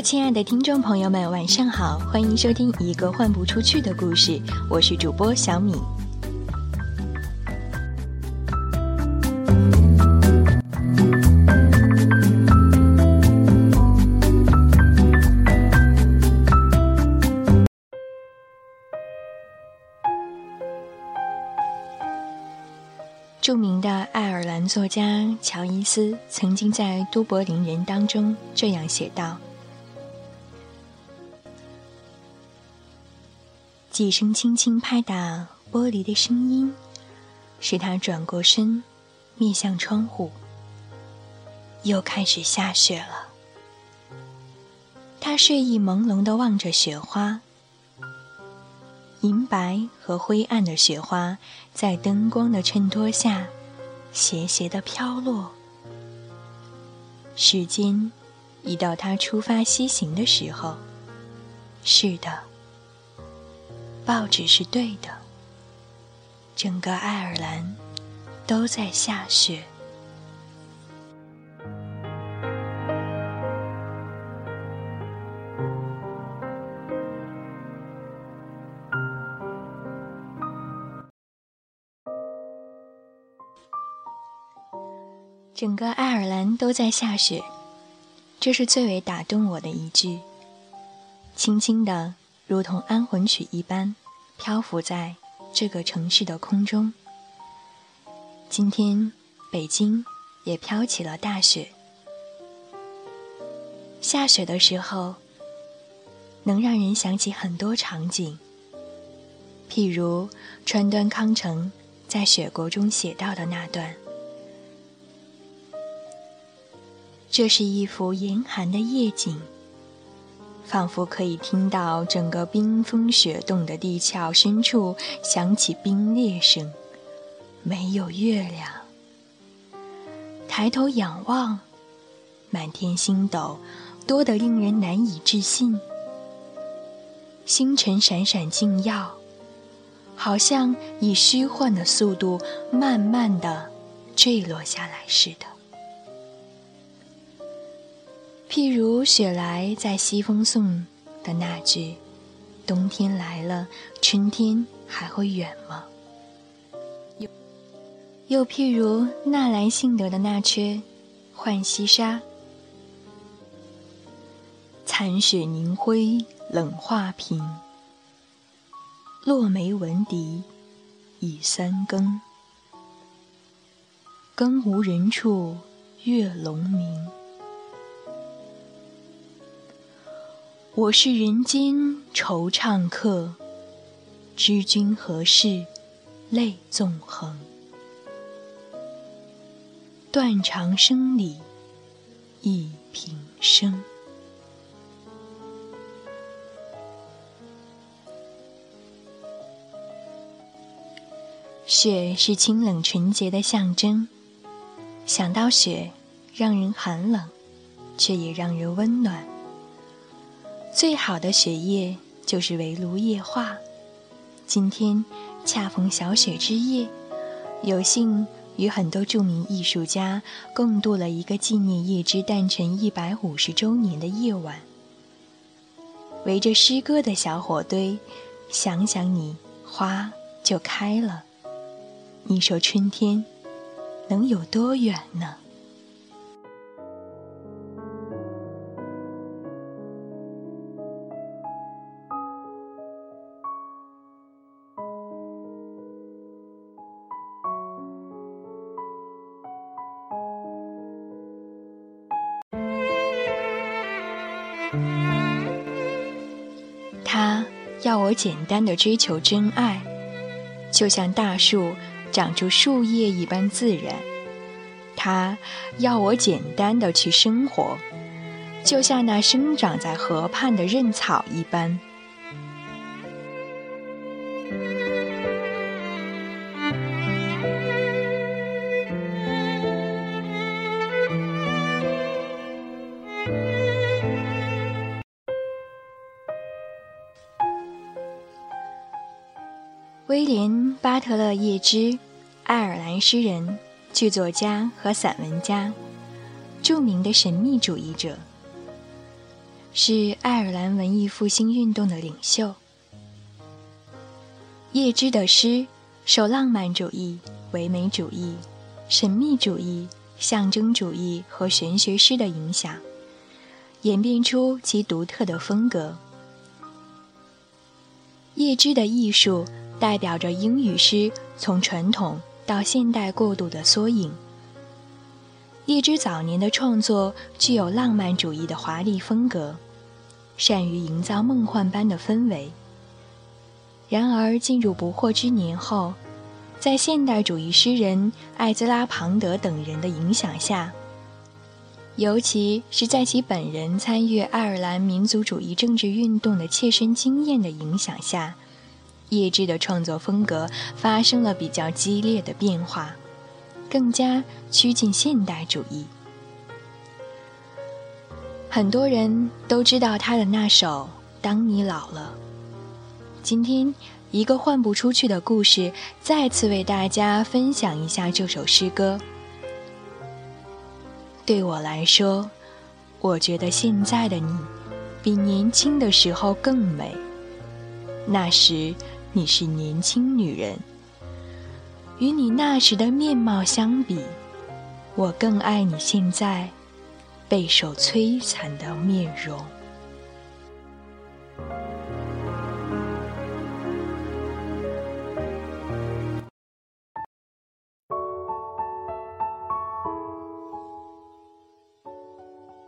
亲爱的听众朋友们，晚上好，欢迎收听一个换不出去的故事，我是主播小米。著名的爱尔兰作家乔伊斯曾经在《都柏林人》当中这样写道：“几声轻轻拍打玻璃的声音，使他转过身，面向窗户。又开始下雪了。他睡意朦胧地望着雪花。”银白和灰暗的雪花在灯光的衬托下斜斜的飘落。时间已到他出发西行的时候。是的，报纸是对的。整个爱尔兰都在下雪。整个爱尔兰都在下雪，这是最为打动我的一句。轻轻的，如同安魂曲一般，漂浮在这个城市的空中。今天，北京也飘起了大雪。下雪的时候，能让人想起很多场景，譬如川端康成在《雪国》中写到的那段。这是一幅严寒的夜景，仿佛可以听到整个冰封雪冻的地壳深处响起冰裂声。没有月亮，抬头仰望，满天星斗多得令人难以置信，星辰闪闪静耀，好像以虚幻的速度慢慢的坠落下来似的。譬如雪莱在《西风颂》的那句：“冬天来了，春天还会远吗？”又又譬如纳兰性德的那阙《浣溪沙》：“残雪凝辉冷画屏，落梅闻笛已三更。更无人处月胧明。”我是人间惆怅客，知君何事泪纵横？断肠声里忆平生。雪是清冷纯洁的象征，想到雪，让人寒冷，却也让人温暖。最好的雪夜就是围炉夜话。今天恰逢小雪之夜，有幸与很多著名艺术家共度了一个纪念叶芝诞辰一百五十周年的夜晚。围着诗歌的小火堆，想想你，花就开了。你说春天能有多远呢？我简单的追求真爱，就像大树长出树叶一般自然；他要我简单的去生活，就像那生长在河畔的嫩草一般。巴特勒·叶芝，爱尔兰诗人、剧作家和散文家，著名的神秘主义者。是爱尔兰文艺复兴运动的领袖。叶芝的诗受浪漫主义、唯美主义、神秘主义、象征主义和玄学诗的影响，演变出其独特的风格。叶芝的艺术代表着英语诗从传统到现代过渡的缩影。叶芝早年的创作具有浪漫主义的华丽风格，善于营造梦幻般的氛围。然而进入不惑之年后，在现代主义诗人艾兹拉·庞德等人的影响下，尤其是在其本人参与爱尔兰民族主义政治运动的切身经验的影响下，叶芝的创作风格发生了比较激烈的变化。更加趋近现代主义。很多人都知道他的那首《当你老了》。今天，一个换不出去的故事，再次为大家分享一下这首诗歌。对我来说，我觉得现在的你，比年轻的时候更美。那时，你是年轻女人。与你那时的面貌相比，我更爱你现在备受摧残的面容。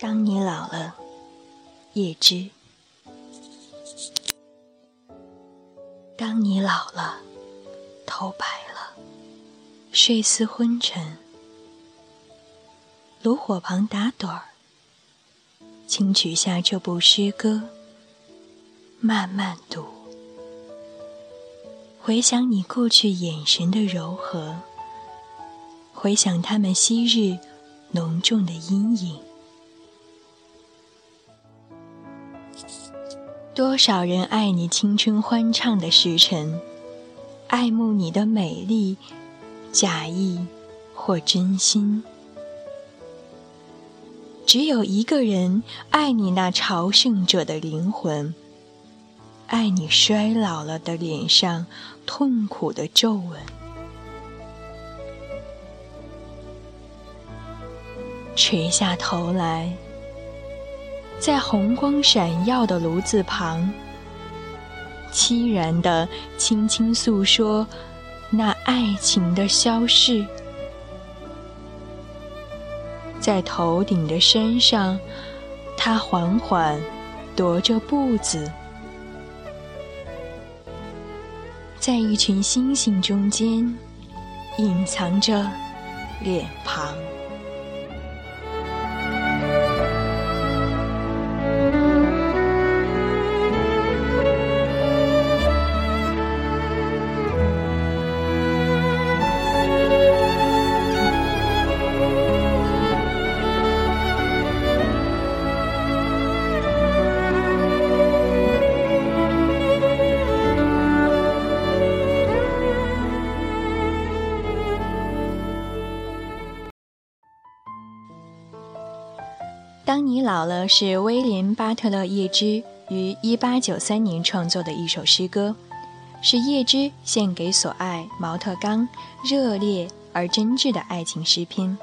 当你老了，叶芝。当你老了，头白了。睡似昏沉，炉火旁打盹儿，请取下这部诗歌，慢慢读。回想你过去眼神的柔和，回想他们昔日浓重的阴影。多少人爱你青春欢畅的时辰，爱慕你的美丽。假意或真心，只有一个人爱你那朝圣者的灵魂，爱你衰老了的脸上痛苦的皱纹。垂下头来，在红光闪耀的炉子旁，凄然的轻轻诉说。那爱情的消逝，在头顶的山上，他缓缓踱着步子，在一群星星中间，隐藏着脸庞。当你老了是威廉·巴特勒·叶芝于1893年创作的一首诗歌，是叶芝献给所爱毛特刚热烈而真挚的爱情诗篇。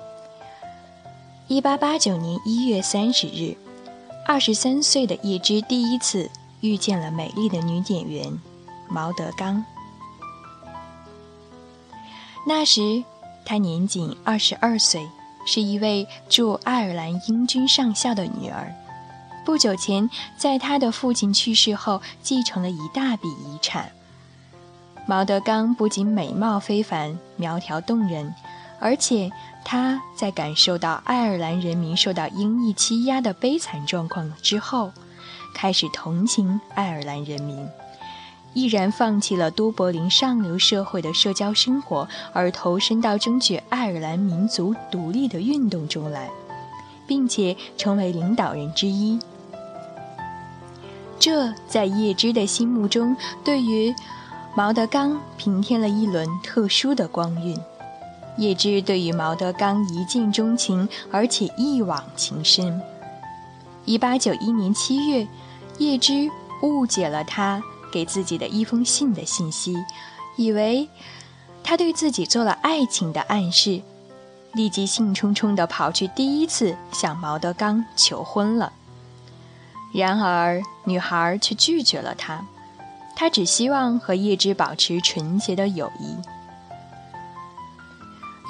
1889年1月30日，23岁的叶芝第一次遇见了美丽的女演员毛德刚。那时，她年仅22岁。是一位驻爱尔兰英军上校的女儿，不久前在他的父亲去世后，继承了一大笔遗产。毛德刚不仅美貌非凡、苗条动人，而且他在感受到爱尔兰人民受到英裔欺压的悲惨状况之后，开始同情爱尔兰人民。毅然放弃了都柏林上流社会的社交生活，而投身到争取爱尔兰民族独立的运动中来，并且成为领导人之一。这在叶芝的心目中，对于毛德刚平添了一轮特殊的光晕。叶芝对于毛德刚一见钟情，而且一往情深。一八九一年七月，叶芝误解了他给自己的一封信的信息，以为他对自己做了爱情的暗示，立即兴冲冲地跑去第一次向毛德刚求婚了。然而，女孩却拒绝了他，她只希望和叶芝保持纯洁的友谊。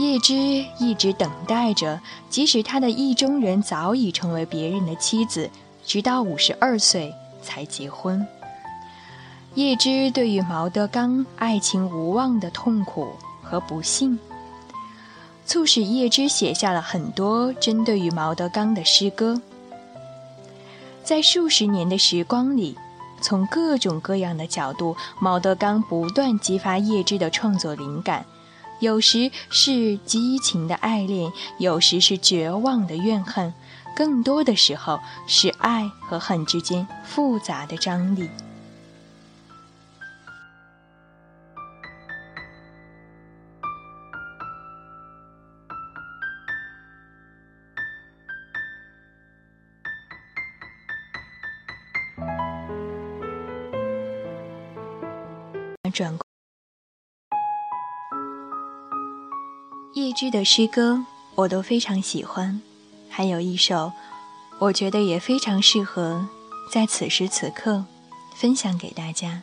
叶芝一直等待着，即使他的意中人早已成为别人的妻子，直到五十二岁才结婚。叶芝对于毛德刚爱情无望的痛苦和不幸，促使叶芝写下了很多针对于毛德刚的诗歌。在数十年的时光里，从各种各样的角度，毛德刚不断激发叶芝的创作灵感。有时是激情的爱恋，有时是绝望的怨恨，更多的时候是爱和恨之间复杂的张力。叶芝的诗歌我都非常喜欢，还有一首，我觉得也非常适合在此时此刻分享给大家。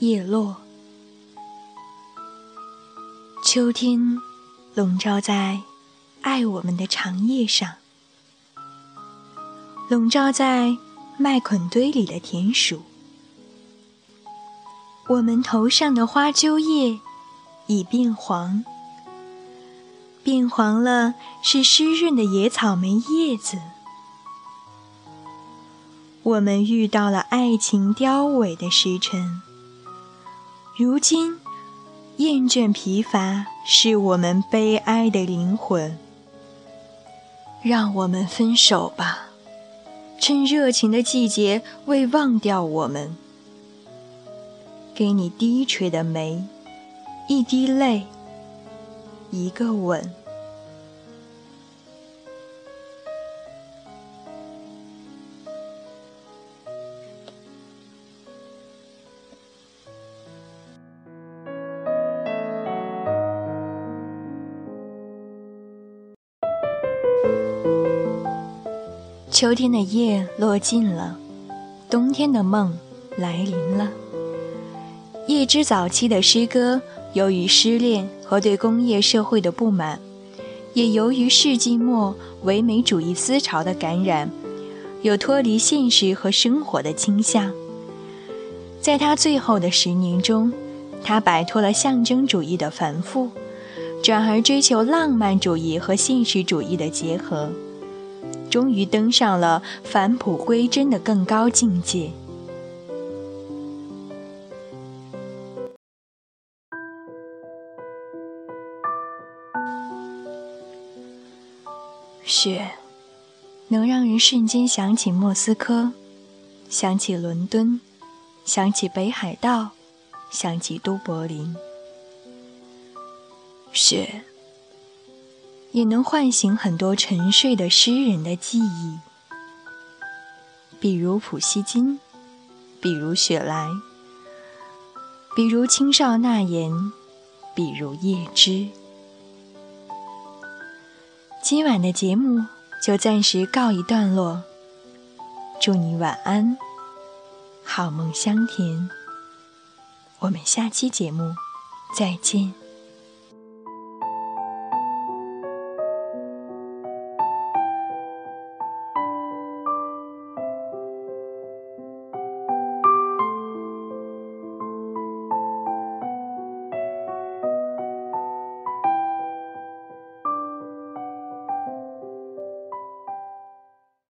叶落，秋天笼罩在爱我们的长夜上，笼罩在麦捆堆里的田鼠。我们头上的花楸叶已变黄，变黄了是湿润的野草莓叶子。我们遇到了爱情凋萎的时辰，如今厌倦疲乏是我们悲哀的灵魂。让我们分手吧，趁热情的季节未忘掉我们。给你低垂的眉，一滴泪，一个吻。秋天的夜落尽了，冬天的梦来临了。叶芝早期的诗歌，由于失恋和对工业社会的不满，也由于世纪末唯美主义思潮的感染，有脱离现实和生活的倾向。在他最后的十年中，他摆脱了象征主义的繁复，转而追求浪漫主义和现实主义的结合，终于登上了返璞归真的更高境界。雪，能让人瞬间想起莫斯科，想起伦敦，想起北海道，想起都柏林。雪，也能唤醒很多沉睡的诗人的记忆，比如普希金，比如雪莱，比如青少纳言，比如叶芝。今晚的节目就暂时告一段落，祝你晚安，好梦香甜。我们下期节目再见。